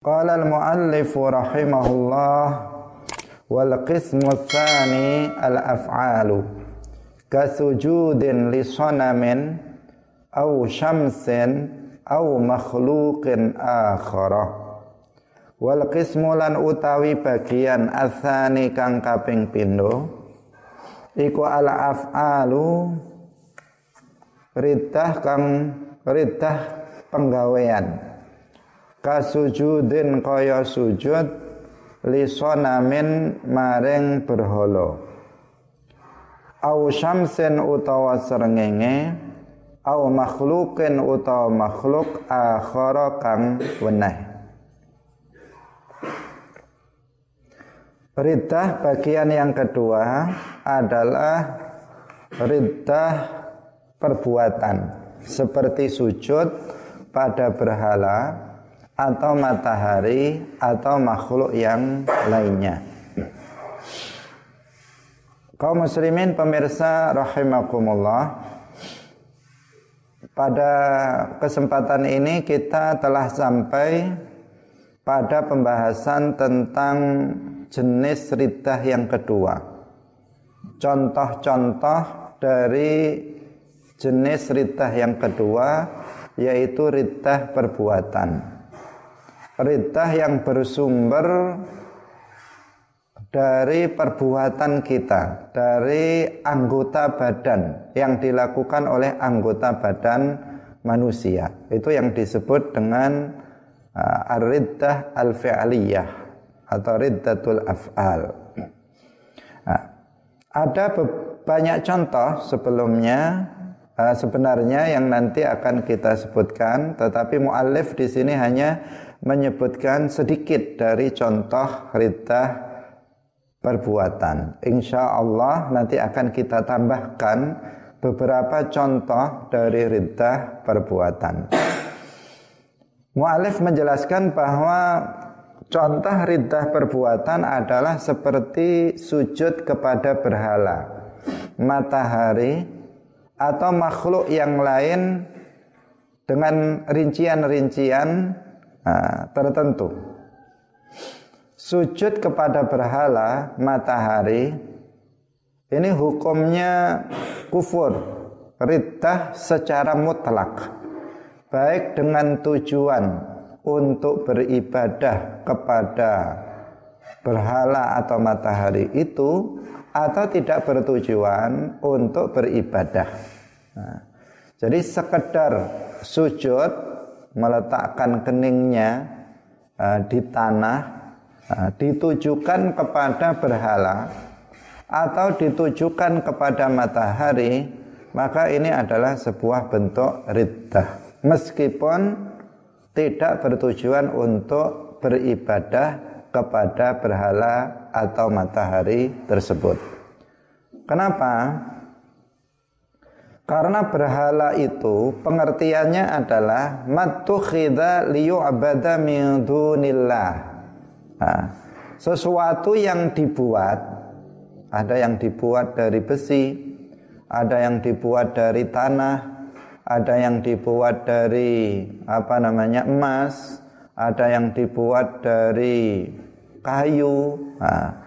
Qala al-muallif rahimahullah wal qismu tsani al-af'alu kasujudin li sanamin aw syamsin aw makhluqin akhara wal qismu lan utawi bagian kang kaping iku al-af'alu riddah kang riddah penggawean kasujudin kaya sujud lisonamin maring berhala. Au syamsin utawa srengenge au makhlukin utawa makhluk akhara kang weneh. Riddah bagian yang kedua adalah riddah perbuatan. Seperti sujud pada berhala atau matahari atau makhluk yang lainnya. Kaum muslimin pemirsa rahimakumullah Pada kesempatan ini kita telah sampai pada pembahasan tentang jenis ridah yang kedua Contoh-contoh dari jenis ridah yang kedua yaitu ridah perbuatan Riddah yang bersumber dari perbuatan kita, dari anggota badan yang dilakukan oleh anggota badan manusia. Itu yang disebut dengan uh, ar-riddah al-fi'liyah atau riddatul af'al. Nah, ada banyak contoh sebelumnya uh, sebenarnya yang nanti akan kita sebutkan, tetapi muallif di sini hanya menyebutkan sedikit dari contoh riddah perbuatan. Insya Allah nanti akan kita tambahkan beberapa contoh dari riddah perbuatan. Mu'alif menjelaskan bahwa contoh riddah perbuatan adalah seperti sujud kepada berhala, matahari, atau makhluk yang lain dengan rincian-rincian nah, tertentu. Sujud kepada berhala matahari ini hukumnya kufur, riddah secara mutlak. Baik dengan tujuan untuk beribadah kepada berhala atau matahari itu atau tidak bertujuan untuk beribadah. Nah, jadi sekedar sujud meletakkan keningnya uh, di tanah uh, ditujukan kepada berhala atau ditujukan kepada matahari maka ini adalah sebuah bentuk riddah meskipun tidak bertujuan untuk beribadah kepada berhala atau matahari tersebut. Kenapa? Karena berhala itu pengertiannya adalah matukhidha liyu'bada min dunillah. Nah, sesuatu yang dibuat ada yang dibuat dari besi, ada yang dibuat dari tanah, ada yang dibuat dari apa namanya emas, ada yang dibuat dari kayu. Nah,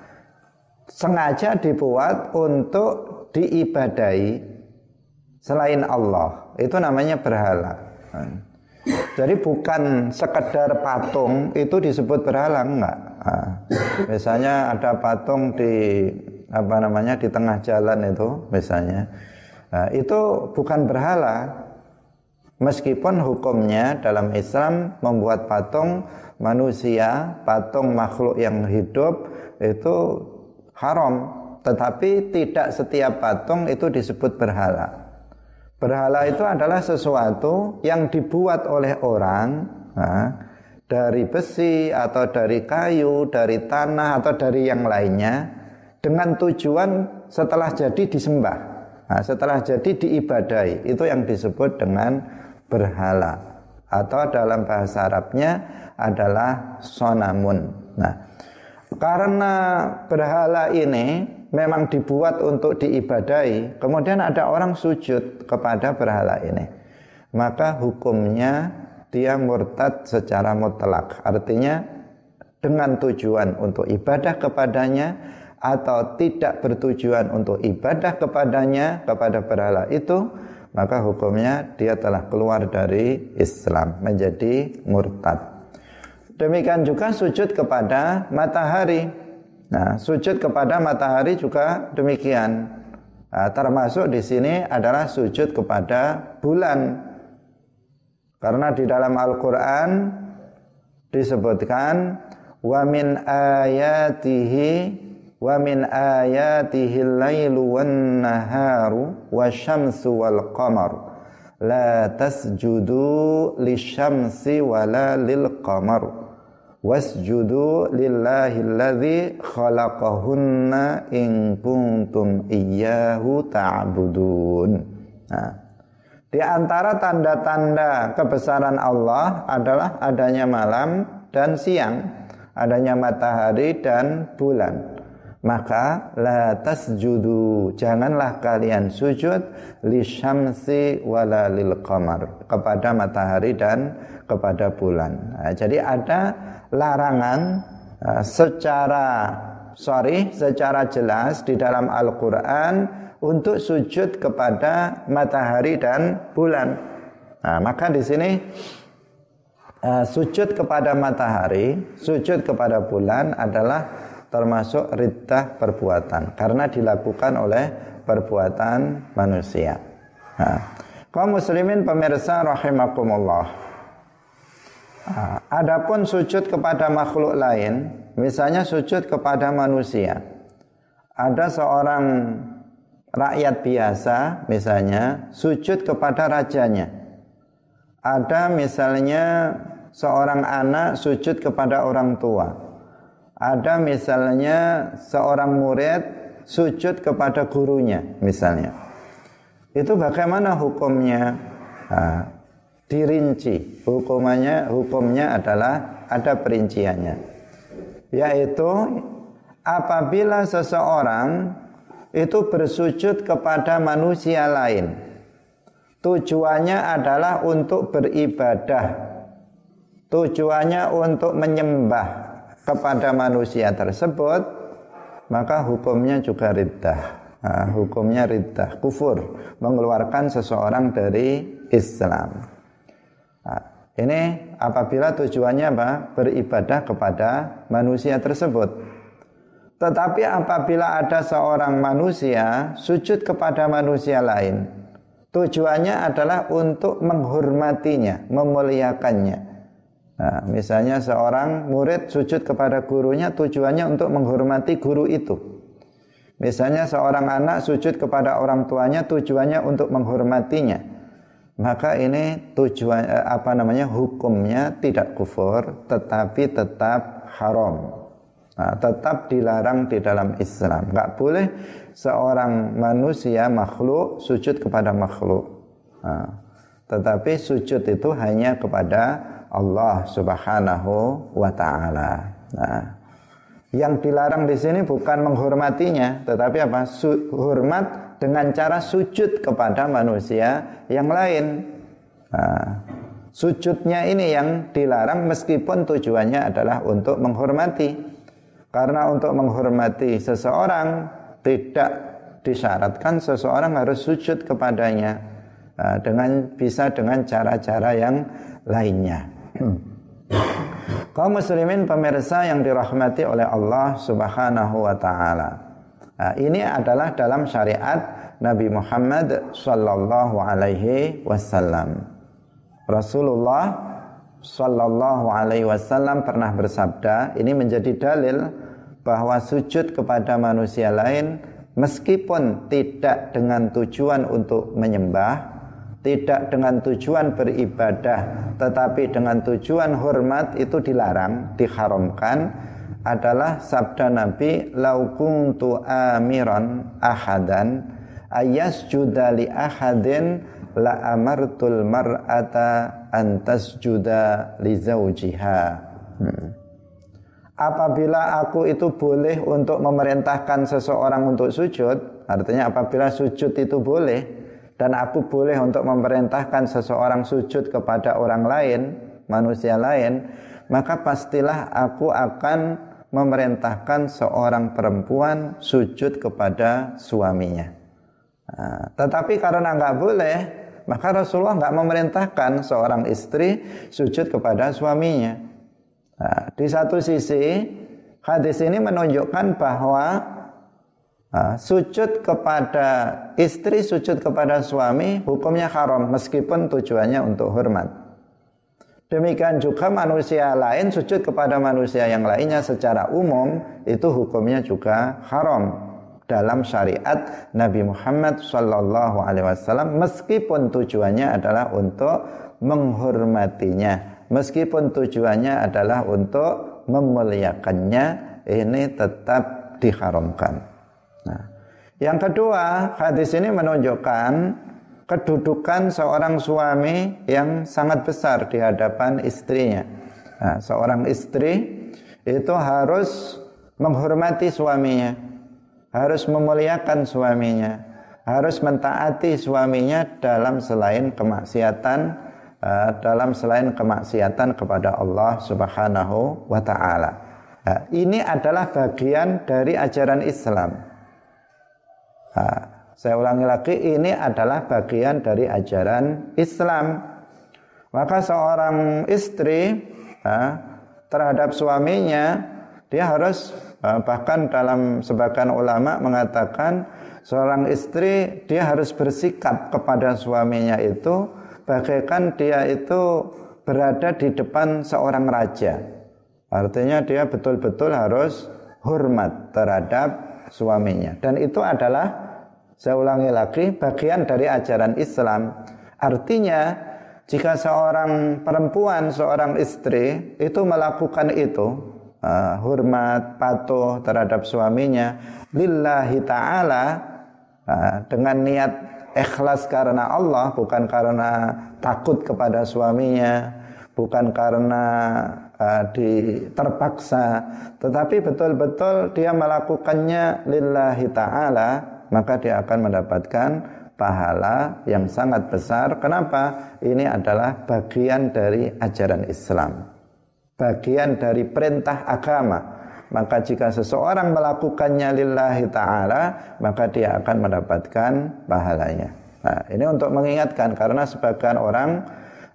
sengaja dibuat untuk diibadai selain Allah itu namanya berhala. Jadi bukan sekedar patung itu disebut berhala enggak. Nah, misalnya ada patung di apa namanya di tengah jalan itu misalnya. Nah, itu bukan berhala. Meskipun hukumnya dalam Islam membuat patung manusia, patung makhluk yang hidup itu haram, tetapi tidak setiap patung itu disebut berhala. Berhala itu adalah sesuatu yang dibuat oleh orang nah, dari besi atau dari kayu, dari tanah atau dari yang lainnya dengan tujuan setelah jadi disembah. Nah, setelah jadi diibadai, itu yang disebut dengan berhala atau dalam bahasa Arabnya adalah sonamun. Nah, karena berhala ini memang dibuat untuk diibadai, kemudian ada orang sujud kepada berhala ini, maka hukumnya dia murtad secara mutlak. Artinya dengan tujuan untuk ibadah kepadanya atau tidak bertujuan untuk ibadah kepadanya kepada berhala itu maka hukumnya dia telah keluar dari Islam menjadi murtad. Demikian juga sujud kepada matahari. Nah, sujud kepada matahari juga demikian. Nah, termasuk di sini adalah sujud kepada bulan. Karena di dalam Al-Qur'an disebutkan wa min ayatihi wa min ayatihi al-lailu wan naharu wasyamsu wal qamar la tasjudu lisyamsi wala lil qamar wasjudu lillahi alladhi khalaqahunna in kuntum iyyahu ta'budun. Nah di antara tanda-tanda kebesaran Allah adalah adanya malam dan siang adanya matahari dan bulan maka la tasjudu janganlah kalian sujud li syamsi wala lil qamar. Kepada matahari dan kepada bulan. Nah, jadi ada larangan uh, secara sorry secara jelas di dalam Al-Qur'an untuk sujud kepada matahari dan bulan. Nah, maka di sini uh, sujud kepada matahari, sujud kepada bulan adalah termasuk riddah perbuatan karena dilakukan oleh perbuatan manusia. Nah, kaum muslimin pemirsa rahimakumullah. Adapun sujud kepada makhluk lain, misalnya sujud kepada manusia. Ada seorang rakyat biasa misalnya sujud kepada rajanya. Ada misalnya seorang anak sujud kepada orang tua. Ada misalnya seorang murid sujud kepada gurunya misalnya. Itu bagaimana hukumnya? Nah, dirinci. Hukumannya hukumnya adalah ada perinciannya. Yaitu apabila seseorang itu bersujud kepada manusia lain. Tujuannya adalah untuk beribadah tujuannya untuk menyembah kepada manusia tersebut maka hukumnya juga riddah. Nah, hukumnya riddah kufur mengeluarkan seseorang dari Islam. Nah, ini apabila tujuannya apa beribadah kepada manusia tersebut. Tetapi apabila ada seorang manusia sujud kepada manusia lain tujuannya adalah untuk menghormatinya memuliakannya Nah, misalnya seorang murid sujud kepada gurunya tujuannya untuk menghormati guru itu. Misalnya seorang anak sujud kepada orang tuanya tujuannya untuk menghormatinya. Maka ini tujuan eh, apa namanya hukumnya tidak kufur tetapi tetap haram. Nah, tetap dilarang di dalam Islam. Enggak boleh seorang manusia makhluk sujud kepada makhluk. Nah, tetapi sujud itu hanya kepada Allah Subhanahu wa taala. Nah, yang dilarang di sini bukan menghormatinya, tetapi apa? Su hormat dengan cara sujud kepada manusia yang lain. Nah, sujudnya ini yang dilarang meskipun tujuannya adalah untuk menghormati. Karena untuk menghormati seseorang tidak disyaratkan seseorang harus sujud kepadanya nah, dengan bisa dengan cara-cara yang lainnya. Kaum muslimin pemirsa yang dirahmati oleh Allah Subhanahu wa taala. Nah, ini adalah dalam syariat Nabi Muhammad sallallahu alaihi wasallam. Rasulullah sallallahu alaihi wasallam pernah bersabda, ini menjadi dalil bahwa sujud kepada manusia lain meskipun tidak dengan tujuan untuk menyembah tidak dengan tujuan beribadah tetapi dengan tujuan hormat itu dilarang, diharamkan adalah sabda Nabi lau kuntu amiran ahadan ayasjuda li ahadin la amartul mar'ata antas juda li zaujiha hmm. apabila aku itu boleh untuk memerintahkan seseorang untuk sujud artinya apabila sujud itu boleh dan aku boleh untuk memerintahkan seseorang sujud kepada orang lain manusia lain, maka pastilah aku akan memerintahkan seorang perempuan sujud kepada suaminya. Nah, tetapi karena nggak boleh, maka Rasulullah nggak memerintahkan seorang istri sujud kepada suaminya. Nah, di satu sisi, hadis ini menunjukkan bahwa sujud kepada istri, sujud kepada suami, hukumnya haram meskipun tujuannya untuk hormat. Demikian juga manusia lain sujud kepada manusia yang lainnya secara umum itu hukumnya juga haram dalam syariat Nabi Muhammad Wasallam meskipun tujuannya adalah untuk menghormatinya, meskipun tujuannya adalah untuk memuliakannya, ini tetap diharamkan. Yang kedua, hadis ini menunjukkan kedudukan seorang suami yang sangat besar di hadapan istrinya. Nah, seorang istri itu harus menghormati suaminya, harus memuliakan suaminya, harus mentaati suaminya dalam selain kemaksiatan uh, dalam selain kemaksiatan kepada Allah Subhanahu wa taala. Nah, ini adalah bagian dari ajaran Islam. Nah, saya ulangi lagi, ini adalah bagian dari ajaran Islam. Maka seorang istri nah, terhadap suaminya, dia harus bahkan dalam sebagian ulama mengatakan seorang istri dia harus bersikap kepada suaminya itu bagaikan dia itu berada di depan seorang raja. Artinya dia betul-betul harus hormat terhadap suaminya. Dan itu adalah saya ulangi lagi bagian dari ajaran Islam. Artinya jika seorang perempuan, seorang istri itu melakukan itu uh, hormat, patuh terhadap suaminya lillahi taala uh, dengan niat ikhlas karena Allah bukan karena takut kepada suaminya, bukan karena uh, di terpaksa, tetapi betul-betul dia melakukannya lillahi taala, maka dia akan mendapatkan pahala yang sangat besar. Kenapa? Ini adalah bagian dari ajaran Islam. Bagian dari perintah agama. Maka jika seseorang melakukannya lillahi ta'ala, maka dia akan mendapatkan pahalanya. Nah, ini untuk mengingatkan karena sebagian orang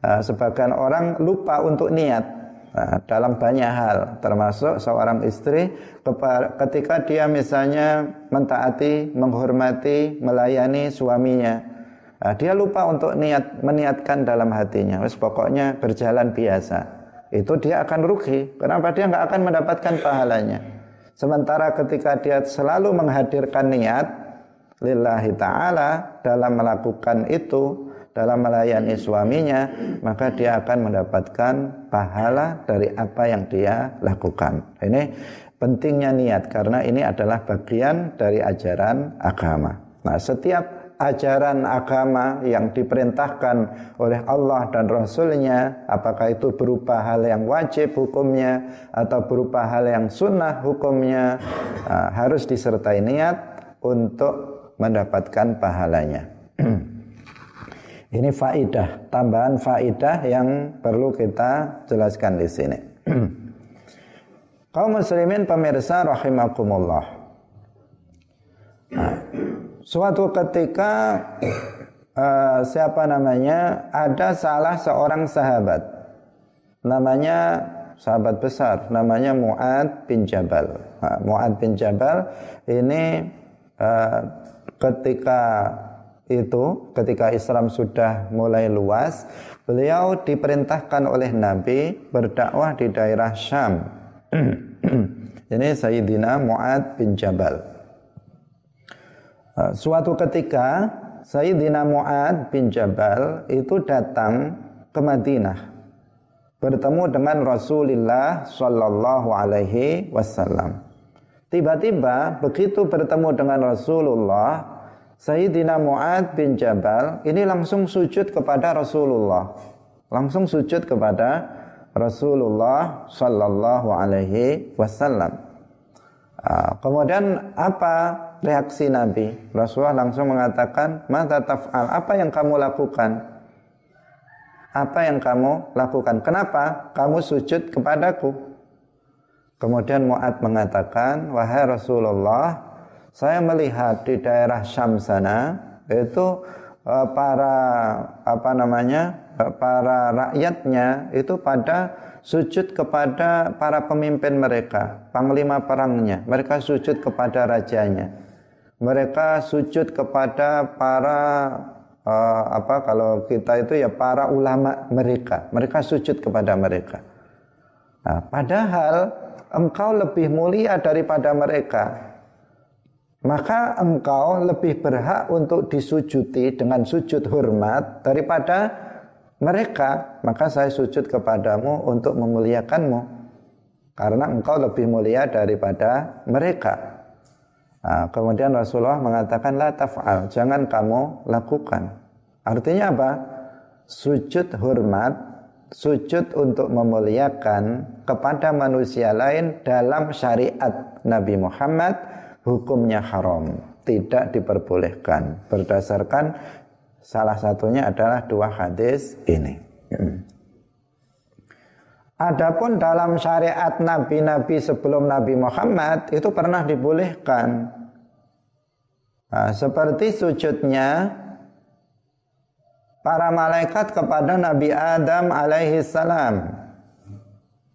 uh, sebagian orang lupa untuk niat Nah, dalam banyak hal termasuk seorang istri ketika dia misalnya mentaati, menghormati, melayani suaminya. Nah, dia lupa untuk niat meniatkan dalam hatinya. Wes pokoknya berjalan biasa. Itu dia akan rugi. Kenapa dia nggak akan mendapatkan pahalanya? Sementara ketika dia selalu menghadirkan niat lillahi taala dalam melakukan itu, dalam melayani suaminya, maka dia akan mendapatkan pahala dari apa yang dia lakukan. Ini pentingnya niat karena ini adalah bagian dari ajaran agama. Nah, setiap ajaran agama yang diperintahkan oleh Allah dan Rasulnya apakah itu berupa hal yang wajib hukumnya atau berupa hal yang sunnah hukumnya nah, harus disertai niat untuk mendapatkan pahalanya Ini faidah, tambahan faidah yang perlu kita jelaskan di sini. Kaum muslimin pemirsa rahimakumullah. Nah, suatu ketika uh, siapa namanya ada salah seorang sahabat namanya sahabat besar namanya Muad bin Jabal. Nah, Muad bin Jabal ini uh, ketika itu ketika Islam sudah mulai luas, beliau diperintahkan oleh Nabi berdakwah di daerah Syam. Ini Sayyidina Mu'ad bin Jabal. Uh, suatu ketika Sayyidina Mu'ad bin Jabal itu datang ke Madinah bertemu dengan Rasulullah sallallahu alaihi wasallam. Tiba-tiba begitu bertemu dengan Rasulullah Sayyidina Mu'ad bin Jabal ini langsung sujud kepada Rasulullah. Langsung sujud kepada Rasulullah sallallahu alaihi wasallam. Ah, kemudian apa reaksi Nabi? Rasulullah langsung mengatakan, "Mata taf'al? Apa yang kamu lakukan?" apa yang kamu lakukan? Kenapa kamu sujud kepadaku? Kemudian Mu'ad mengatakan, wahai Rasulullah, saya melihat di daerah Syam sana itu eh, para apa namanya eh, para rakyatnya itu pada sujud kepada para pemimpin mereka, panglima perangnya. Mereka sujud kepada rajanya. Mereka sujud kepada para uh, apa kalau kita itu ya para ulama mereka. Mereka sujud kepada mereka. Nah, padahal engkau lebih mulia daripada mereka. Maka engkau lebih berhak untuk disujuti dengan sujud hormat daripada mereka. Maka saya sujud kepadamu untuk memuliakanmu. Karena engkau lebih mulia daripada mereka. Nah, kemudian Rasulullah mengatakan la taf'al, jangan kamu lakukan. Artinya apa? Sujud hormat sujud untuk memuliakan kepada manusia lain dalam syariat Nabi Muhammad hukumnya haram, tidak diperbolehkan berdasarkan salah satunya adalah dua hadis ini. Adapun dalam syariat nabi-nabi sebelum Nabi Muhammad itu pernah dibolehkan. Nah, seperti sujudnya para malaikat kepada Nabi Adam alaihi salam.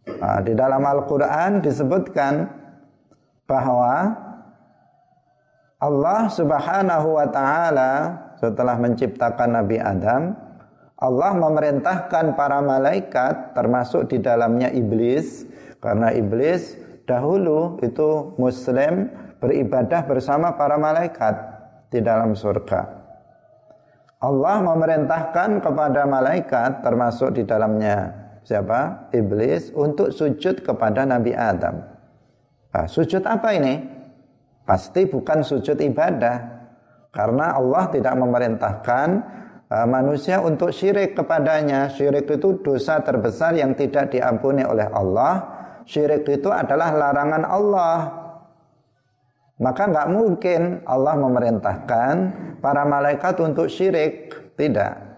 Nah, di dalam Al-Quran disebutkan bahwa Allah subhanahu wa ta'ala setelah menciptakan Nabi Adam, Allah memerintahkan para malaikat termasuk di dalamnya iblis karena iblis dahulu itu muslim beribadah bersama para malaikat di dalam surga. Allah memerintahkan kepada malaikat termasuk di dalamnya siapa? Iblis untuk sujud kepada Nabi Adam. Nah, sujud apa ini? Pasti bukan sujud ibadah. Karena Allah tidak memerintahkan uh, manusia untuk syirik kepadanya. Syirik itu dosa terbesar yang tidak diampuni oleh Allah. Syirik itu adalah larangan Allah. Maka nggak mungkin Allah memerintahkan para malaikat untuk syirik. Tidak.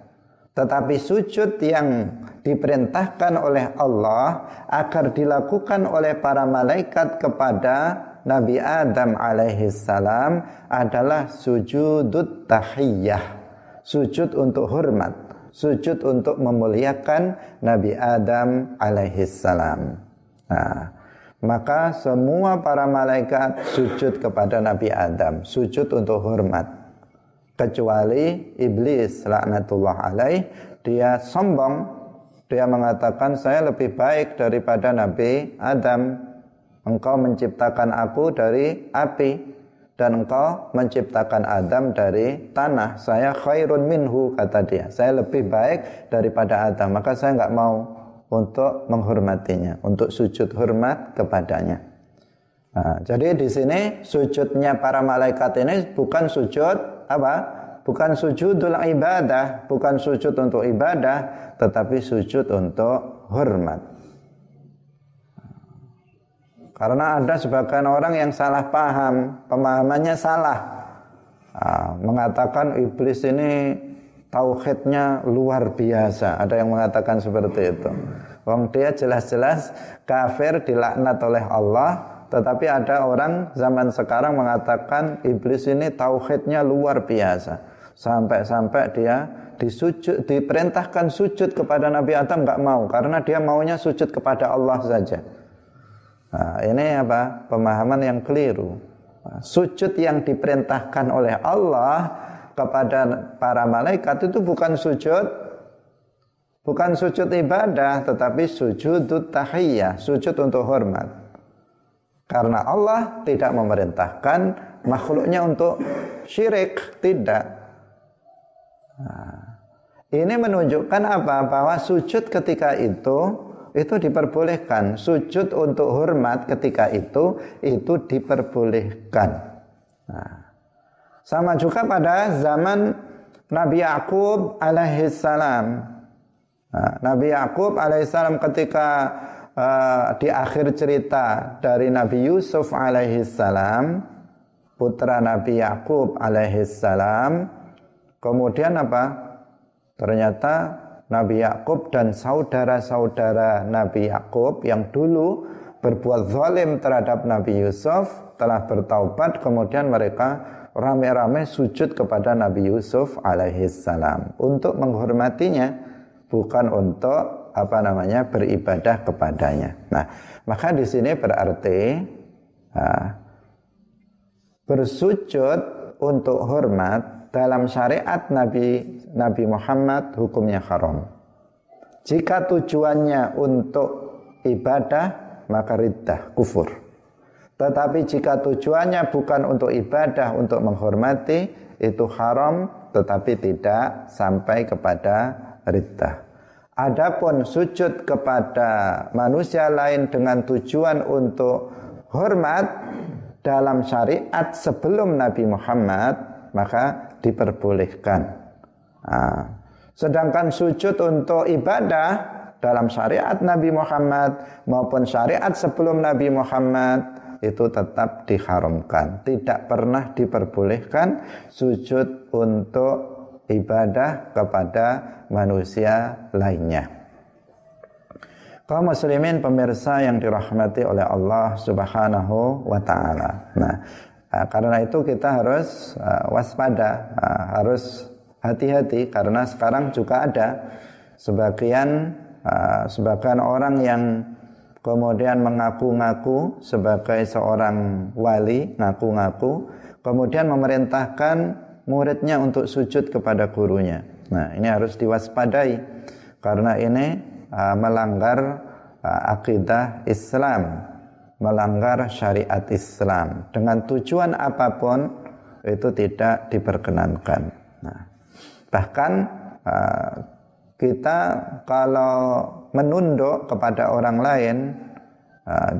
Tetapi sujud yang diperintahkan oleh Allah agar dilakukan oleh para malaikat kepada Nabi Adam alaihi salam adalah sujudut tahiyyah. Sujud untuk hormat, sujud untuk memuliakan Nabi Adam alaihi salam. Nah, maka semua para malaikat sujud kepada Nabi Adam, sujud untuk hormat. Kecuali iblis laknatullah alaih, dia sombong, dia mengatakan saya lebih baik daripada Nabi Adam. Engkau menciptakan aku dari api dan engkau menciptakan Adam dari tanah. Saya khairun minhu kata dia. Saya lebih baik daripada Adam. Maka saya nggak mau untuk menghormatinya, untuk sujud hormat kepadanya. Nah, jadi di sini sujudnya para malaikat ini bukan sujud apa? Bukan sujudul ibadah, bukan sujud untuk ibadah, tetapi sujud untuk hormat. Karena ada sebagian orang yang salah paham, pemahamannya salah. Nah, mengatakan iblis ini tauhidnya luar biasa. Ada yang mengatakan seperti itu. Wong dia jelas-jelas kafir dilaknat oleh Allah, tetapi ada orang zaman sekarang mengatakan iblis ini tauhidnya luar biasa. Sampai-sampai dia disujud, diperintahkan sujud kepada Nabi Adam nggak mau karena dia maunya sujud kepada Allah saja. Nah, ini apa? Pemahaman yang keliru. Nah, sujud yang diperintahkan oleh Allah kepada para malaikat itu bukan sujud bukan sujud ibadah tetapi sujud tahiyyah, sujud untuk hormat. Karena Allah tidak memerintahkan makhluknya untuk syirik, tidak. Nah, ini menunjukkan apa? Bahwa sujud ketika itu itu diperbolehkan. Sujud untuk hormat ketika itu itu diperbolehkan. Nah, sama juga pada zaman Nabi Yakub alaihissalam. Nah, Nabi Yakub alaihissalam ketika uh, di akhir cerita dari Nabi Yusuf alaihissalam, putra Nabi Yakub alaihissalam, kemudian apa? Ternyata Nabi Yakub dan saudara-saudara Nabi Yakub yang dulu berbuat zalim terhadap Nabi Yusuf telah bertaubat kemudian mereka rame-rame sujud kepada Nabi Yusuf alaihissalam untuk menghormatinya bukan untuk apa namanya beribadah kepadanya. Nah, maka di sini berarti nah, bersujud untuk hormat dalam syariat Nabi Nabi Muhammad hukumnya haram. Jika tujuannya untuk ibadah maka riddah kufur. Tetapi jika tujuannya bukan untuk ibadah untuk menghormati itu haram tetapi tidak sampai kepada riddah. Adapun sujud kepada manusia lain dengan tujuan untuk hormat dalam syariat sebelum Nabi Muhammad maka diperbolehkan. Nah, sedangkan sujud untuk ibadah dalam syariat Nabi Muhammad maupun syariat sebelum Nabi Muhammad itu tetap diharamkan. Tidak pernah diperbolehkan sujud untuk ibadah kepada manusia lainnya. Kaum muslimin pemirsa yang dirahmati oleh Allah Subhanahu wa taala. Nah, eh, karena itu kita harus uh, waspada, uh, harus hati-hati karena sekarang juga ada sebagian uh, sebagian orang yang kemudian mengaku-ngaku sebagai seorang wali, ngaku-ngaku, kemudian memerintahkan muridnya untuk sujud kepada gurunya. Nah, ini harus diwaspadai karena ini uh, melanggar uh, akidah Islam, melanggar syariat Islam dengan tujuan apa pun itu tidak diperkenankan. Nah, bahkan uh, kita kalau menunduk kepada orang lain uh,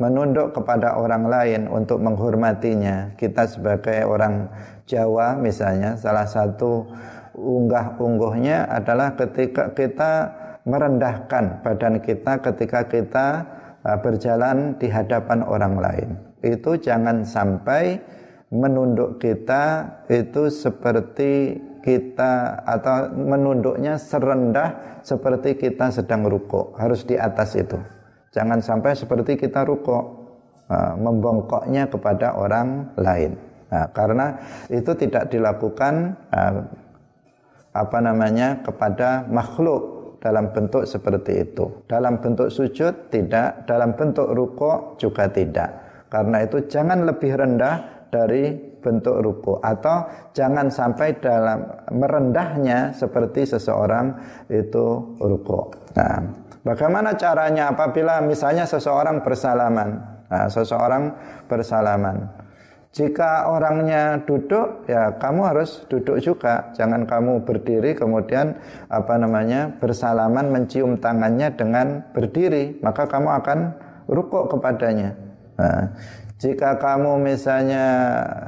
menunduk kepada orang lain untuk menghormatinya. Kita sebagai orang Jawa misalnya salah satu unggah-ungguhnya adalah ketika kita merendahkan badan kita ketika kita berjalan di hadapan orang lain. Itu jangan sampai menunduk kita itu seperti kita atau menunduknya serendah seperti kita sedang rukuk harus di atas itu Jangan sampai seperti kita rukuk uh, membongkoknya kepada orang lain. Nah, karena itu tidak dilakukan uh, apa namanya kepada makhluk dalam bentuk seperti itu. Dalam bentuk sujud tidak, dalam bentuk rukuk juga tidak. Karena itu jangan lebih rendah dari bentuk ruku atau jangan sampai dalam merendahnya seperti seseorang itu ruku. Nah, Bagaimana caranya apabila misalnya seseorang bersalaman? Nah, seseorang bersalaman. Jika orangnya duduk, ya kamu harus duduk juga. Jangan kamu berdiri kemudian apa namanya bersalaman mencium tangannya dengan berdiri, maka kamu akan rukuk kepadanya. Nah, jika kamu misalnya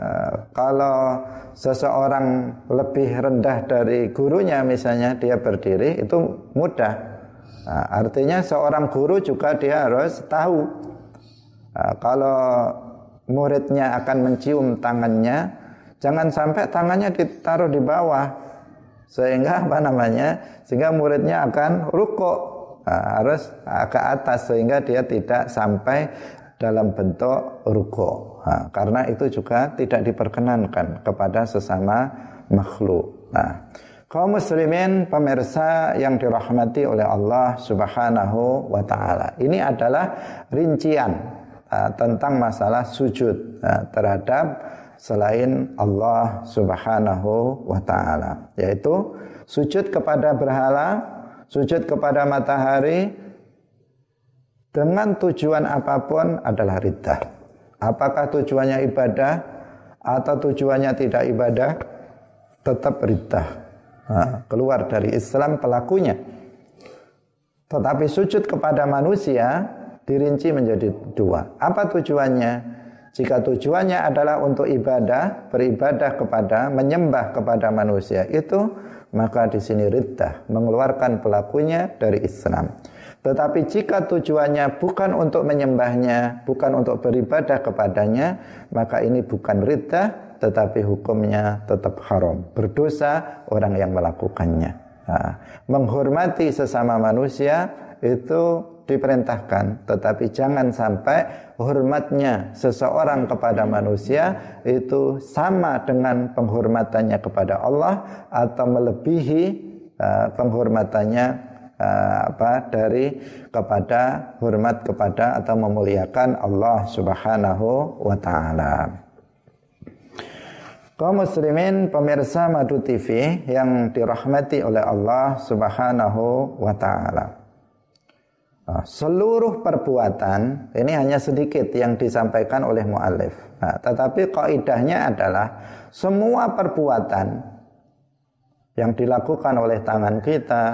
eh, kalau seseorang lebih rendah dari gurunya misalnya dia berdiri itu mudah Nah, artinya seorang guru juga dia harus tahu nah, kalau muridnya akan mencium tangannya, jangan sampai tangannya ditaruh di bawah. Sehingga apa namanya? Sehingga muridnya akan rukuk nah, harus ke atas sehingga dia tidak sampai dalam bentuk rukuk nah, karena itu juga tidak diperkenankan kepada sesama makhluk. Nah, Kaum muslimin pemirsa yang dirahmati oleh Allah Subhanahu wa taala. Ini adalah rincian uh, tentang masalah sujud uh, terhadap selain Allah Subhanahu wa taala, yaitu sujud kepada berhala, sujud kepada matahari dengan tujuan apa pun adalah riddah. Apakah tujuannya ibadah atau tujuannya tidak ibadah? Tetap riddah nah, keluar dari Islam pelakunya. Tetapi sujud kepada manusia dirinci menjadi dua. Apa tujuannya? Jika tujuannya adalah untuk ibadah, beribadah kepada, menyembah kepada manusia itu, maka di sini riddah, mengeluarkan pelakunya dari Islam. Tetapi jika tujuannya bukan untuk menyembahnya, bukan untuk beribadah kepadanya, maka ini bukan riddah, tetapi hukumnya tetap haram. Berdosa orang yang melakukannya. Nah, menghormati sesama manusia itu diperintahkan, tetapi jangan sampai hormatnya seseorang kepada manusia itu sama dengan penghormatannya kepada Allah atau melebihi uh, penghormatannya uh, apa dari kepada hormat kepada atau memuliakan Allah Subhanahu wa taala. Kaum muslimin pemirsa Madu TV yang dirahmati oleh Allah Subhanahu wa taala. Nah, seluruh perbuatan ini hanya sedikit yang disampaikan oleh muallif. Nah, tetapi kaidahnya adalah semua perbuatan yang dilakukan oleh tangan kita,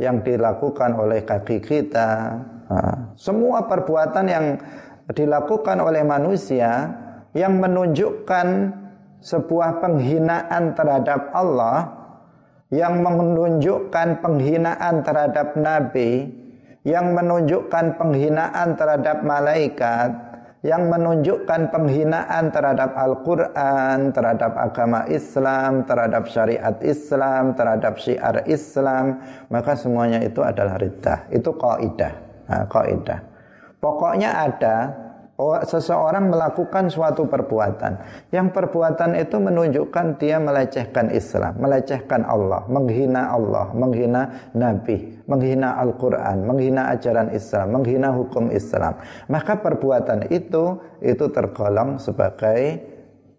yang dilakukan oleh kaki kita, nah, semua perbuatan yang dilakukan oleh manusia yang menunjukkan sebuah penghinaan terhadap Allah, yang menunjukkan penghinaan terhadap nabi, yang menunjukkan penghinaan terhadap malaikat, yang menunjukkan penghinaan terhadap Al-Quran, terhadap agama Islam, terhadap syariat Islam, terhadap syiar Islam, maka semuanya itu adalah riddah. Itu kaidah. Nah, kaidah. Pokoknya ada seseorang melakukan suatu perbuatan yang perbuatan itu menunjukkan dia melecehkan Islam, melecehkan Allah, menghina Allah, menghina Nabi, menghina Al-Quran, menghina ajaran Islam, menghina hukum Islam. Maka perbuatan itu itu tergolong sebagai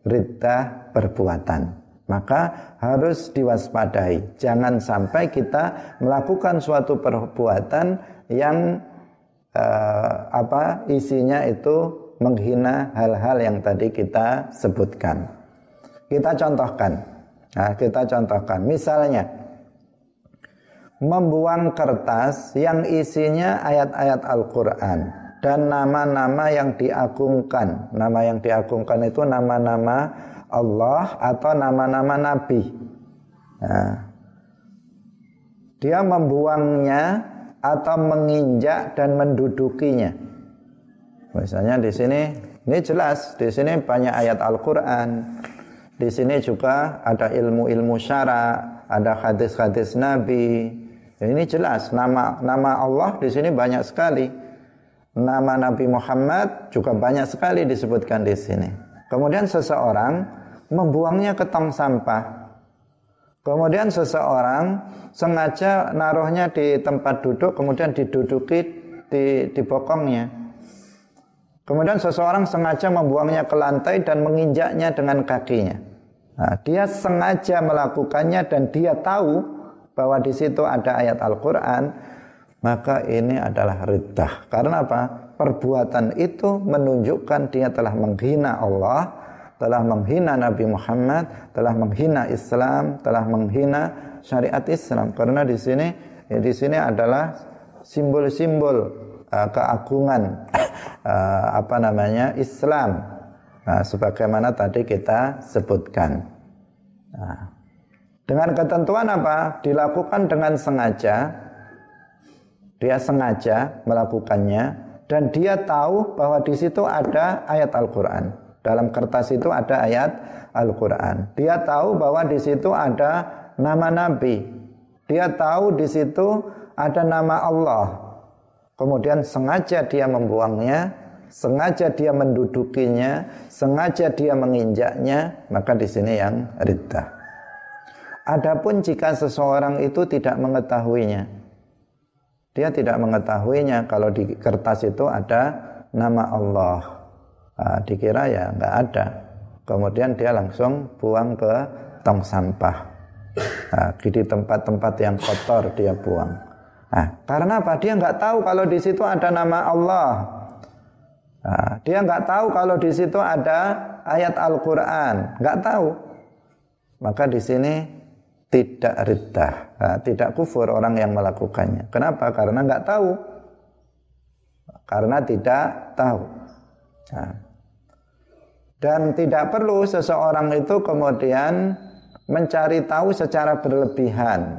riddah perbuatan. Maka harus diwaspadai. Jangan sampai kita melakukan suatu perbuatan yang uh, apa isinya itu menghina hal-hal yang tadi kita sebutkan. Kita contohkan. Nah, kita contohkan. Misalnya membuang kertas yang isinya ayat-ayat Al-Qur'an dan nama-nama yang diagungkan. Nama yang diagungkan itu nama-nama Allah atau nama-nama nabi. Nah, dia membuangnya atau menginjak dan mendudukinya. Misalnya di sini ini jelas di sini banyak ayat Al-Qur'an. Di sini juga ada ilmu-ilmu syara, ada hadis-hadis Nabi. Ini jelas nama nama Allah di sini banyak sekali. Nama Nabi Muhammad juga banyak sekali disebutkan di sini. Kemudian seseorang membuangnya ke tong sampah Kemudian seseorang sengaja naruhnya di tempat duduk, kemudian diduduki di, di bokongnya. Kemudian seseorang sengaja membuangnya ke lantai dan menginjaknya dengan kakinya. Nah, dia sengaja melakukannya dan dia tahu bahwa di situ ada ayat Al-Quran, maka ini adalah riddah. Karena apa? Perbuatan itu menunjukkan dia telah menghina Allah, telah menghina Nabi Muhammad, telah menghina Islam, telah menghina syariat Islam. Karena di sini ya di sini adalah simbol-simbol uh, keagungan uh, apa namanya Islam. Nah, sebagaimana tadi kita sebutkan. Nah, dengan ketentuan apa? Dilakukan dengan sengaja. Dia sengaja melakukannya dan dia tahu bahwa di situ ada ayat Al-Qur'an. Dalam kertas itu ada ayat Al-Quran. Dia tahu bahwa di situ ada nama Nabi. Dia tahu di situ ada nama Allah. Kemudian sengaja dia membuangnya, sengaja dia mendudukinya, sengaja dia menginjaknya, maka di sini yang riddah. Adapun jika seseorang itu tidak mengetahuinya, dia tidak mengetahuinya kalau di kertas itu ada nama Allah uh, dikira ya nggak ada. Kemudian dia langsung buang ke tong sampah. Uh, di tempat-tempat yang kotor dia buang. Nah, karena apa? Dia nggak tahu kalau di situ ada nama Allah. Nah, dia nggak tahu kalau di situ ada ayat Al-Quran. Nggak tahu. Maka di sini tidak riddah. Nah, tidak kufur orang yang melakukannya. Kenapa? Karena nggak tahu. Karena tidak tahu. Nah, dan tidak perlu seseorang itu kemudian mencari tahu secara berlebihan.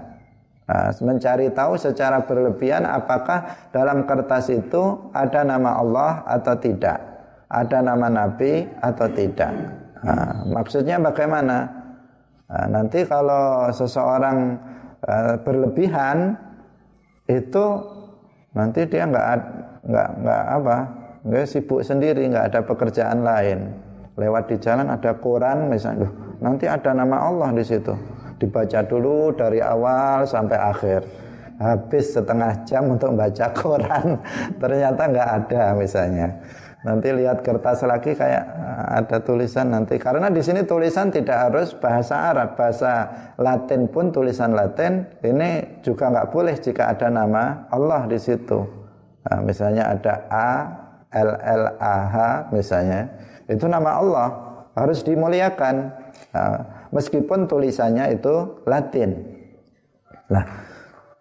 Nah, mencari tahu secara berlebihan apakah dalam kertas itu ada nama Allah atau tidak, ada nama Nabi atau tidak. Nah, maksudnya bagaimana? Nah, nanti kalau seseorang uh, berlebihan itu nanti dia nggak nggak nggak apa nggak sibuk sendiri nggak ada pekerjaan lain lewat di jalan ada koran misalnya. Nanti ada nama Allah di situ. Dibaca dulu dari awal sampai akhir. Habis setengah jam untuk baca koran. Ternyata nggak ada misalnya. Nanti lihat kertas lagi kayak ah, ada tulisan nanti. Karena di sini tulisan tidak harus bahasa Arab. Bahasa Latin pun tulisan Latin. Ini juga nggak boleh jika ada nama Allah di situ. Nah, misalnya ada A L L A H misalnya itu nama Allah harus dimuliakan nah, meskipun tulisannya itu Latin lah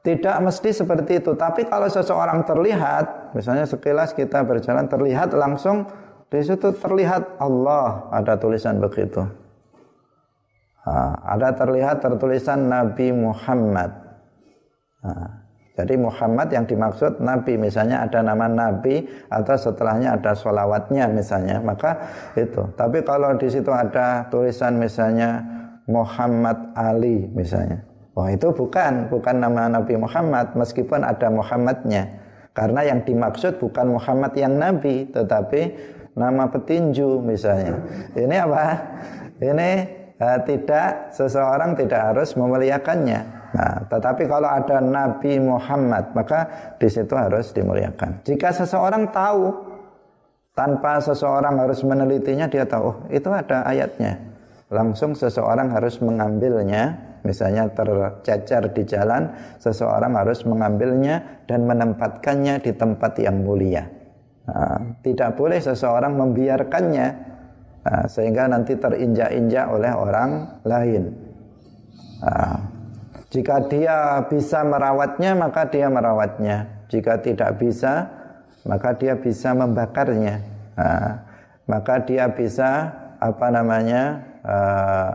tidak mesti seperti itu. Tapi kalau seseorang terlihat, misalnya sekilas kita berjalan terlihat langsung di situ terlihat Allah ada tulisan begitu. Nah, ada terlihat tertulisan Nabi Muhammad. Nah, jadi Muhammad yang dimaksud Nabi, misalnya ada nama Nabi atau setelahnya ada sholawatnya misalnya, maka itu. Tapi kalau di situ ada tulisan misalnya Muhammad Ali misalnya, Wah itu bukan, bukan nama Nabi Muhammad meskipun ada Muhammadnya. Karena yang dimaksud bukan Muhammad yang Nabi, tetapi nama petinju misalnya. Ini apa? Ini uh, tidak seseorang tidak harus memuliakannya. Nah, tetapi kalau ada Nabi Muhammad, maka di situ harus dimuliakan. Jika seseorang tahu tanpa seseorang harus menelitinya, dia tahu, oh, itu ada ayatnya. Langsung seseorang harus mengambilnya misalnya tercecer di jalan, seseorang harus mengambilnya dan menempatkannya di tempat yang mulia. Nah, tidak boleh seseorang membiarkannya nah, sehingga nanti terinjak-injak oleh orang lain. Nah, jika dia bisa merawatnya, maka dia merawatnya. Jika tidak bisa, maka dia bisa membakarnya. Nah, maka dia bisa apa namanya? Uh,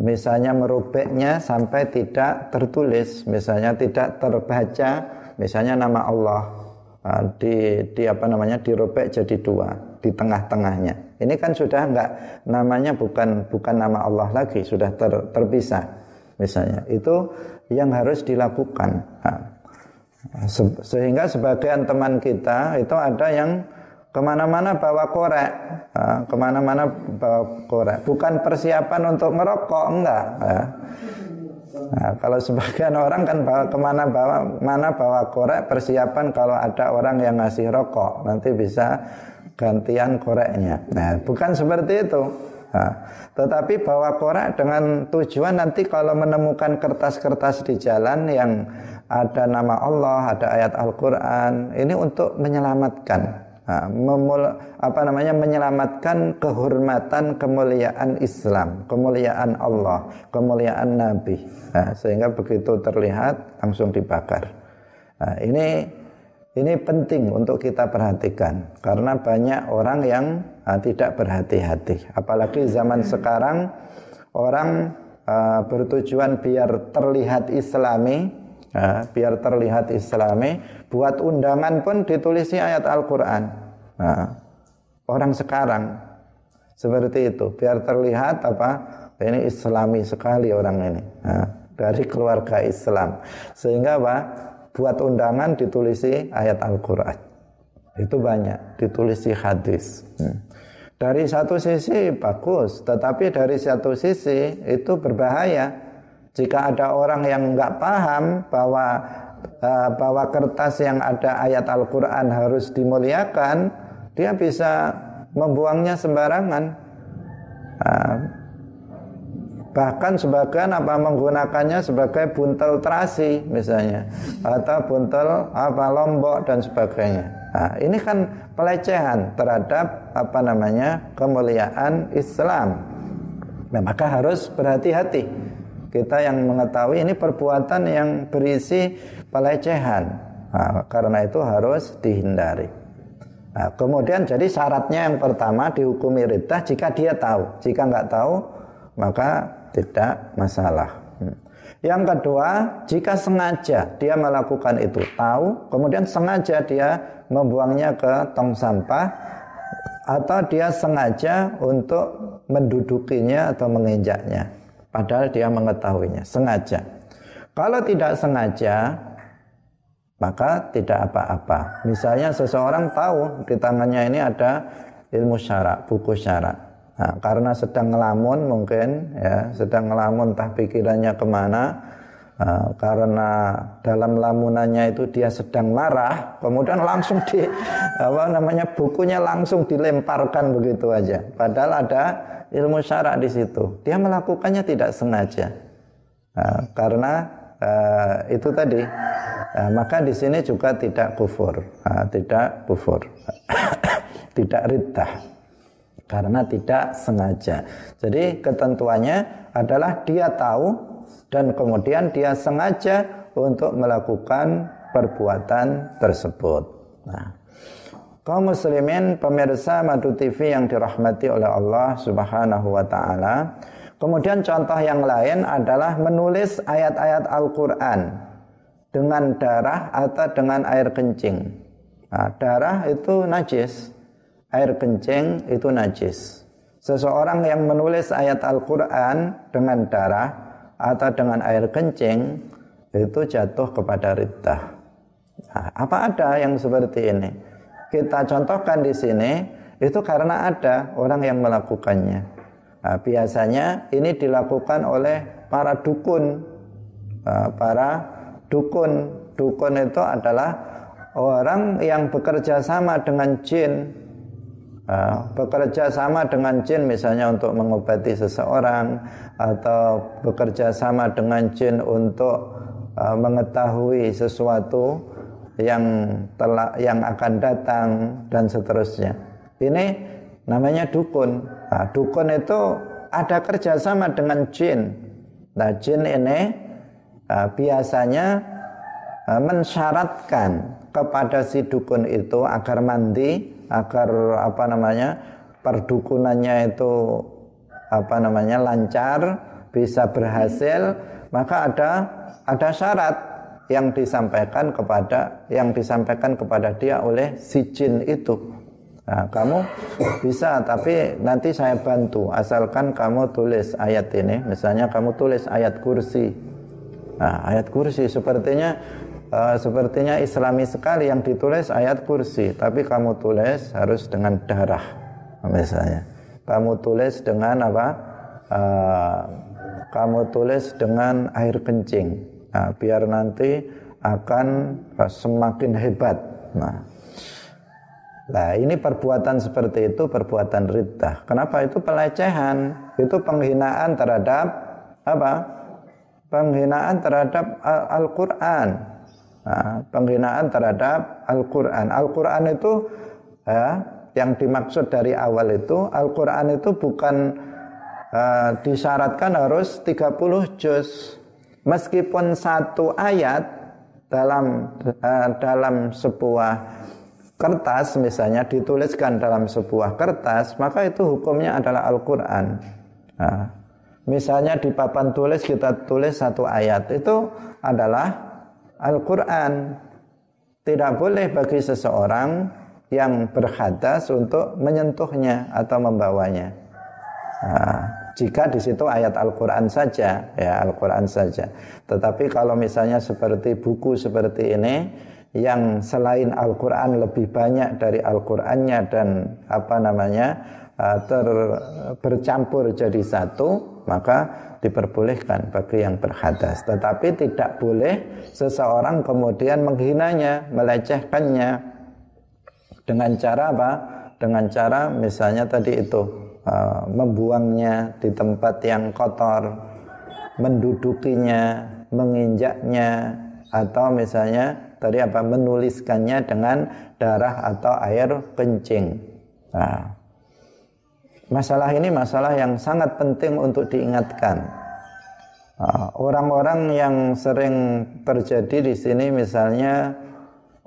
misalnya merobeknya sampai tidak tertulis, misalnya tidak terbaca, misalnya nama Allah uh, di, di apa namanya dirobek jadi dua di tengah-tengahnya. Ini kan sudah enggak namanya bukan bukan nama Allah lagi, sudah ter, terpisah. Misalnya itu yang harus dilakukan. Nah, sehingga sebagian teman kita itu ada yang ke mana-mana bawa korek, ke mana-mana bawa korek. Bukan persiapan untuk merokok, enggak. Ya. Nah, kalau sebagian orang kan bawa ke mana bawa mana bawa korek persiapan kalau ada orang yang ngasih rokok nanti bisa gantian koreknya. Nah, bukan seperti itu. Nah, tetapi bawa korek dengan tujuan nanti kalau menemukan kertas-kertas di jalan yang ada nama Allah, ada ayat Al-Quran, ini untuk menyelamatkan. Memul, apa namanya menyelamatkan kehormatan kemuliaan Islam, kemuliaan Allah, kemuliaan Nabi. Nah, sehingga begitu terlihat langsung dibakar. Nah, ini ini penting untuk kita perhatikan karena banyak orang yang nah, tidak berhati-hati. Apalagi zaman sekarang orang uh, bertujuan biar terlihat Islami, Nah, biar terlihat islami, buat undangan pun ditulisi ayat Al-Quran. Nah, orang sekarang seperti itu, biar terlihat apa ini islami sekali orang ini. Nah, dari keluarga Islam. Sehingga apa? Buat undangan ditulisi ayat Al-Quran. Itu banyak, ditulisi hadis. Hmm. Dari satu sisi bagus, tetapi dari satu sisi itu berbahaya jika ada orang yang nggak paham bahwa uh, bahwa kertas yang ada ayat Al-Quran harus dimuliakan, dia bisa membuangnya sembarangan. Uh, bahkan sebagian apa menggunakannya sebagai buntel terasi misalnya atau buntel apa lombok dan sebagainya. Nah, ini kan pelecehan terhadap apa namanya kemuliaan Islam. Nah, maka harus berhati-hati kita yang mengetahui ini perbuatan yang berisi pelecehan. Nah, karena itu harus dihindari. Nah, kemudian jadi syaratnya yang pertama dihukumi riddah jika dia tahu. Jika nggak tahu maka tidak masalah. Hmm. Yang kedua, jika sengaja dia melakukan itu tahu, kemudian sengaja dia membuangnya ke tong sampah atau dia sengaja untuk mendudukinya atau menginjaknya padahal dia mengetahuinya sengaja. Kalau tidak sengaja, maka tidak apa-apa. Misalnya seseorang tahu di tangannya ini ada ilmu syarak, buku syarak. Nah, karena sedang ngelamun mungkin ya, sedang ngelamun entah pikirannya ke mana, nah, karena dalam lamunannya itu dia sedang marah, kemudian langsung di apa namanya bukunya langsung dilemparkan begitu aja. Padahal ada ilmu syarak di situ. Dia melakukannya tidak sengaja. Nah, karena uh, itu tadi Nah, maka di sini juga tidak kufur, nah, tidak kufur, tidak riddah karena tidak sengaja. Jadi ketentuannya adalah dia tahu dan kemudian dia sengaja untuk melakukan perbuatan tersebut. Nah, kaum muslimin pemirsa Madu TV yang dirahmati oleh Allah Subhanahu wa taala. Kemudian contoh yang lain adalah menulis ayat-ayat Al-Qur'an dengan darah atau dengan air kencing. Nah, darah itu najis, air kencing itu najis. Seseorang yang menulis ayat Al-Quran dengan darah atau dengan air kencing itu jatuh kepada riddah. Nah, apa ada yang seperti ini? Kita contohkan di sini itu karena ada orang yang melakukannya. Nah, biasanya ini dilakukan oleh para dukun, nah, para dukun. Dukun itu adalah orang yang bekerja sama dengan jin. Uh, bekerja sama dengan jin misalnya untuk mengobati seseorang atau bekerja sama dengan jin untuk uh, mengetahui sesuatu yang telah yang akan datang dan seterusnya. Ini namanya dukun. Nah, dukun itu ada kerjasama dengan jin. Nah, jin ini uh, biasanya uh, mensyaratkan kepada si dukun itu agar mandi, agar apa namanya perdukunannya itu apa namanya lancar, bisa berhasil, maka ada ada syarat yang disampaikan kepada yang disampaikan kepada dia oleh si jin itu. Nah, kamu bisa tapi nanti saya bantu asalkan kamu tulis ayat ini, misalnya kamu tulis ayat kursi Nah, ayat kursi sepertinya uh, sepertinya islami sekali yang ditulis ayat kursi, tapi kamu tulis harus dengan darah misalnya. Kamu tulis dengan apa? Uh, kamu tulis dengan air kencing. Nah, biar nanti akan uh, semakin hebat. Nah, Nah ini perbuatan seperti itu perbuatan riddah. Kenapa itu pelecehan? Itu penghinaan terhadap apa? penghinaan terhadap Al-Quran. Nah, penghinaan terhadap Al-Quran. Al-Quran itu ya, yang dimaksud dari awal itu Al-Quran itu bukan uh, disyaratkan harus 30 juz. Meskipun satu ayat dalam uh, dalam sebuah kertas misalnya dituliskan dalam sebuah kertas, maka itu hukumnya adalah Al-Quran. Nah, Misalnya di papan tulis kita tulis satu ayat itu adalah Al-Quran. Tidak boleh bagi seseorang yang berhadas untuk menyentuhnya atau membawanya. Nah, jika di situ ayat Al-Quran saja, ya Al-Quran saja. Tetapi kalau misalnya seperti buku seperti ini, yang selain Al-Quran lebih banyak dari Al-Qurannya dan apa namanya uh, ter bercampur jadi satu, maka diperbolehkan bagi yang berhadas. Tetapi tidak boleh seseorang kemudian menghinanya, melecehkannya dengan cara apa? Dengan cara misalnya tadi itu uh, membuangnya di tempat yang kotor, mendudukinya, menginjaknya, atau misalnya tadi apa? Menuliskannya dengan darah atau air kencing. Nah, Masalah ini masalah yang sangat penting untuk diingatkan. Ah, orang-orang yang sering terjadi di sini misalnya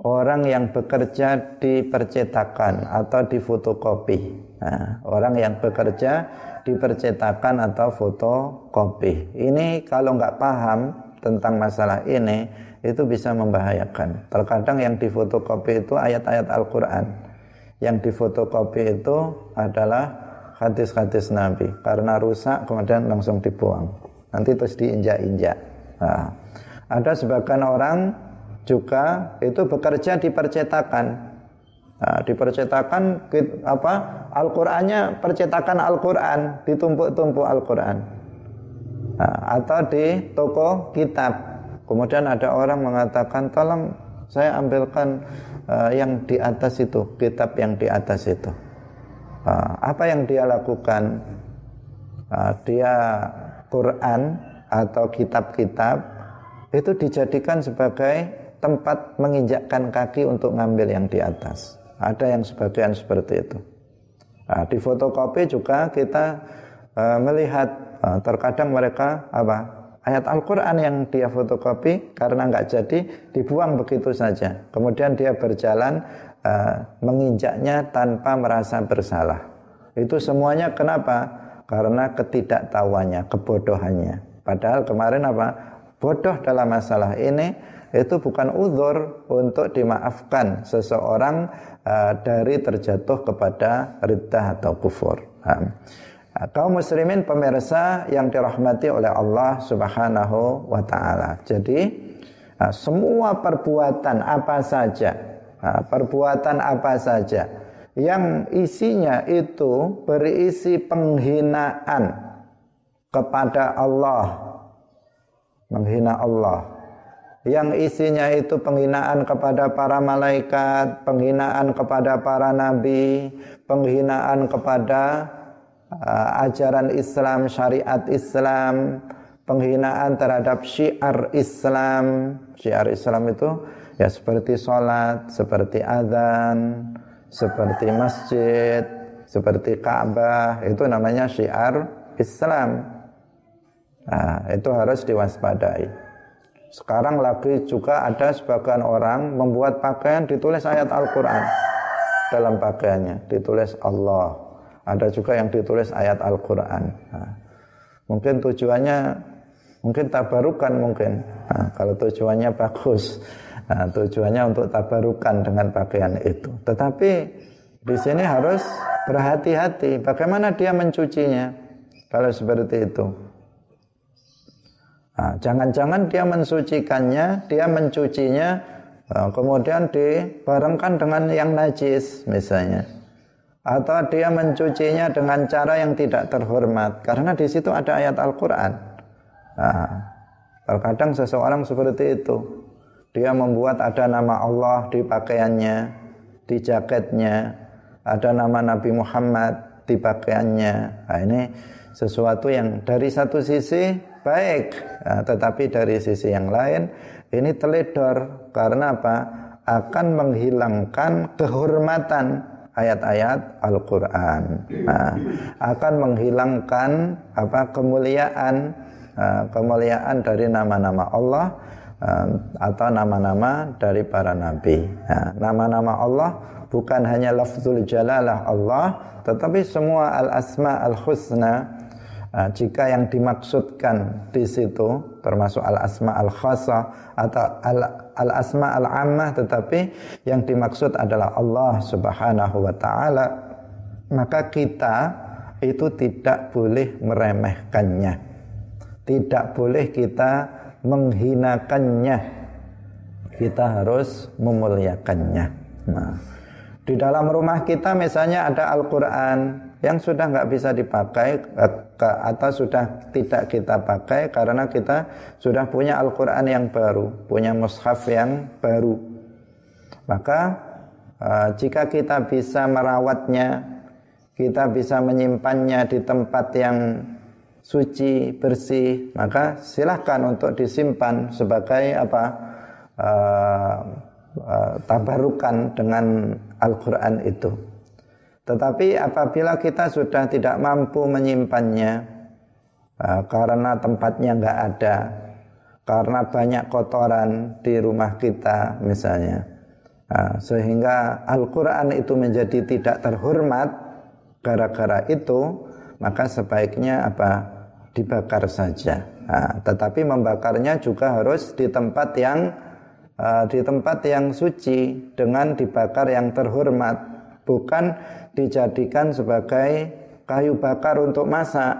orang yang bekerja di percetakan atau di fotokopi. Nah, orang yang bekerja di percetakan atau fotokopi. Ini kalau nggak paham tentang masalah ini itu bisa membahayakan. Terkadang yang di fotokopi itu ayat-ayat Al-Quran. Yang di fotokopi itu adalah hadis-hadis Nabi karena rusak kemudian langsung dibuang nanti terus diinjak-injak nah, Ada sebagian orang juga itu bekerja di percetakan. Nah, di percetakan apa Al-Qur'annya percetakan Al-Qur'an, ditumpuk-tumpuk Al-Qur'an. Nah, atau di toko kitab. Kemudian ada orang mengatakan, "Tolong saya ambilkan uh, yang di atas itu, kitab yang di atas itu." Uh, apa yang dia lakukan? Uh, dia Quran atau kitab-kitab itu dijadikan sebagai tempat menginjakkan kaki untuk ngambil yang di atas. Ada yang sebagian seperti itu. Nah, di fotokopi juga kita melihat terkadang mereka apa ayat Al-Quran yang dia fotokopi karena nggak jadi dibuang begitu saja. Kemudian dia berjalan uh, menginjaknya tanpa merasa bersalah. Itu semuanya kenapa? Karena ketidaktahuannya, kebodohannya. Padahal kemarin apa? Bodoh dalam masalah ini itu bukan uzur untuk dimaafkan seseorang uh, dari terjatuh kepada riddah atau kufur. Uh. Kaum muslimin pemirsa yang dirahmati oleh Allah Subhanahu wa taala. Jadi nah, semua perbuatan apa saja, nah, perbuatan apa saja yang isinya itu berisi penghinaan kepada Allah, menghina Allah. Yang isinya itu penghinaan kepada para malaikat, penghinaan kepada para nabi, penghinaan kepada uh, ajaran Islam, syariat Islam, penghinaan terhadap syiar Islam. Syiar Islam itu ya seperti sholat, seperti azan, seperti masjid, seperti Ka'bah, itu namanya syiar Islam. Nah, itu harus diwaspadai. Sekarang lagi juga ada sebagian orang membuat pakaian ditulis ayat Al-Quran dalam pakaiannya, ditulis Allah. Ada juga yang ditulis ayat Al-Quran. Nah, mungkin tujuannya mungkin tabarukan mungkin. Nah, kalau tujuannya bagus, nah, tujuannya untuk tabarukan dengan pakaian itu. Tetapi di sini harus berhati-hati. Bagaimana dia mencucinya? Kalau seperti itu. Nah, jangan-jangan dia mensucikannya, dia mencucinya, nah, kemudian dibarengkan dengan yang najis misalnya atau dia mencucinya dengan cara yang tidak terhormat karena di situ ada ayat Al-Qur'an. Nah, terkadang seseorang seperti itu. Dia membuat ada nama Allah di pakaiannya, di jaketnya, ada nama Nabi Muhammad di pakaiannya. Nah, ini sesuatu yang dari satu sisi baik, nah, tetapi dari sisi yang lain ini teledor. Karena apa? Akan menghilangkan kehormatan ayat-ayat Al-Quran. Nah, akan menghilangkan apa? Kemuliaan. Uh, kemuliaan dari nama-nama Allah atau nama-nama dari para nabi. Nah, nama-nama Allah bukan hanya lafzul jalalah Allah tetapi semua al-asma al-husna uh, jika yang dimaksudkan di situ termasuk al-asma al-khasa atau al al-asma al-ammah tetapi yang dimaksud adalah Allah Subhanahu wa taala maka kita itu tidak boleh meremehkannya. Tidak boleh kita menghinakannya kita harus memuliakannya nah di dalam rumah kita misalnya ada Al-Quran yang sudah nggak bisa dipakai eh, atau sudah tidak kita pakai karena kita sudah punya Al-Quran yang baru, punya mushaf yang baru. Maka eh, jika kita bisa merawatnya, kita bisa menyimpannya di tempat yang suci, bersih, maka silahkan untuk disimpan sebagai apa uh, uh, tabarukan dengan Al-Quran itu. Tetapi apabila kita sudah tidak mampu menyimpannya uh, karena tempatnya nggak ada, karena banyak kotoran di rumah kita misalnya, uh, sehingga Al-Quran itu menjadi tidak terhormat gara-gara itu, maka sebaiknya apa dibakar saja. Nah, tetapi membakarnya juga harus di tempat yang uh, di tempat yang suci dengan dibakar yang terhormat, bukan dijadikan sebagai kayu bakar untuk masak.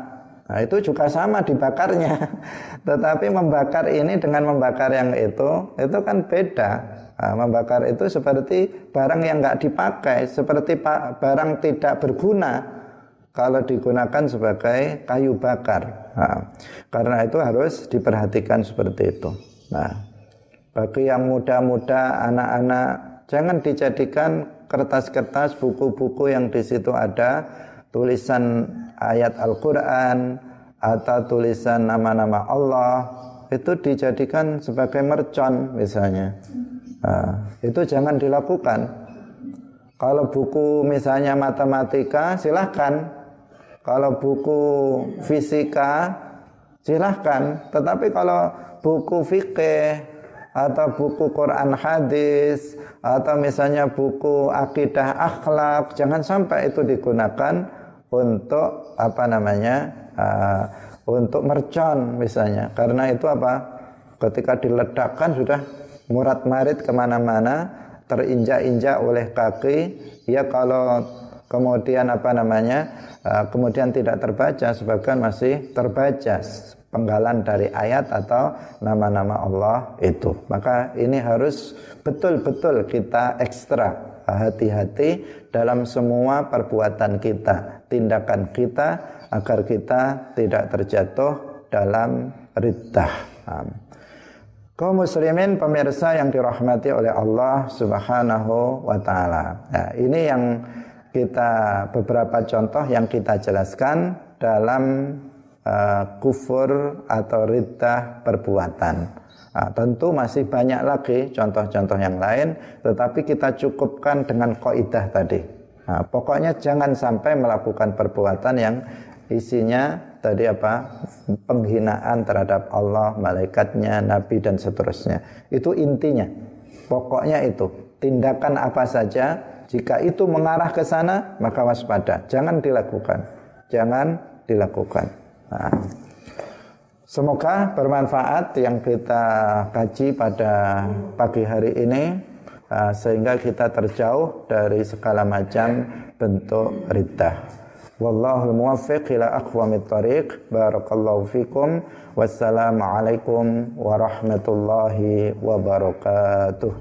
Nah, itu juga sama dibakarnya. Tetapi membakar ini dengan membakar yang itu, itu kan beda. Nah, membakar itu seperti barang yang nggak dipakai, seperti barang tidak berguna kalau digunakan sebagai kayu bakar. Nah, karena itu harus diperhatikan seperti itu. Nah, bagi yang muda-muda, anak-anak, jangan dijadikan kertas-kertas buku-buku yang di situ ada tulisan ayat Al-Quran atau tulisan nama-nama Allah itu dijadikan sebagai mercon misalnya nah, itu jangan dilakukan kalau buku misalnya matematika silahkan kalau buku fisika silahkan. Tetapi kalau buku fikih atau buku Quran hadis atau misalnya buku akidah akhlak jangan sampai itu digunakan untuk apa namanya uh, untuk mercon misalnya. Karena itu apa? Ketika diledakkan sudah murat marit ke mana-mana terinjak-injak oleh kaki ya kalau kemudian apa namanya uh, kemudian tidak terbaca sebagian masih terbaca penggalan dari ayat atau nama-nama Allah itu maka ini harus betul-betul kita ekstra hati-hati dalam semua perbuatan kita, tindakan kita agar kita tidak terjatuh dalam riddah. Kaum muslimin pemirsa yang dirahmati oleh Allah Subhanahu wa taala. Nah, ini yang kita beberapa contoh yang kita jelaskan dalam uh, kufur atau riddah perbuatan. Nah, tentu masih banyak lagi contoh-contoh yang lain, tetapi kita cukupkan dengan koidah tadi. Nah, pokoknya jangan sampai melakukan perbuatan yang isinya tadi apa penghinaan terhadap Allah, malaikatnya, nabi dan seterusnya. Itu intinya. Pokoknya itu tindakan apa saja jika itu mengarah ke sana maka waspada, jangan dilakukan. Jangan dilakukan. Nah. Semoga bermanfaat yang kita kaji pada pagi hari ini uh, sehingga kita terjauh dari segala macam bentuk riddah. Wallahu muwaffiq ila aqwamit thariq. Barakallahu fikum. Wassalamualaikum warahmatullahi wabarakatuh.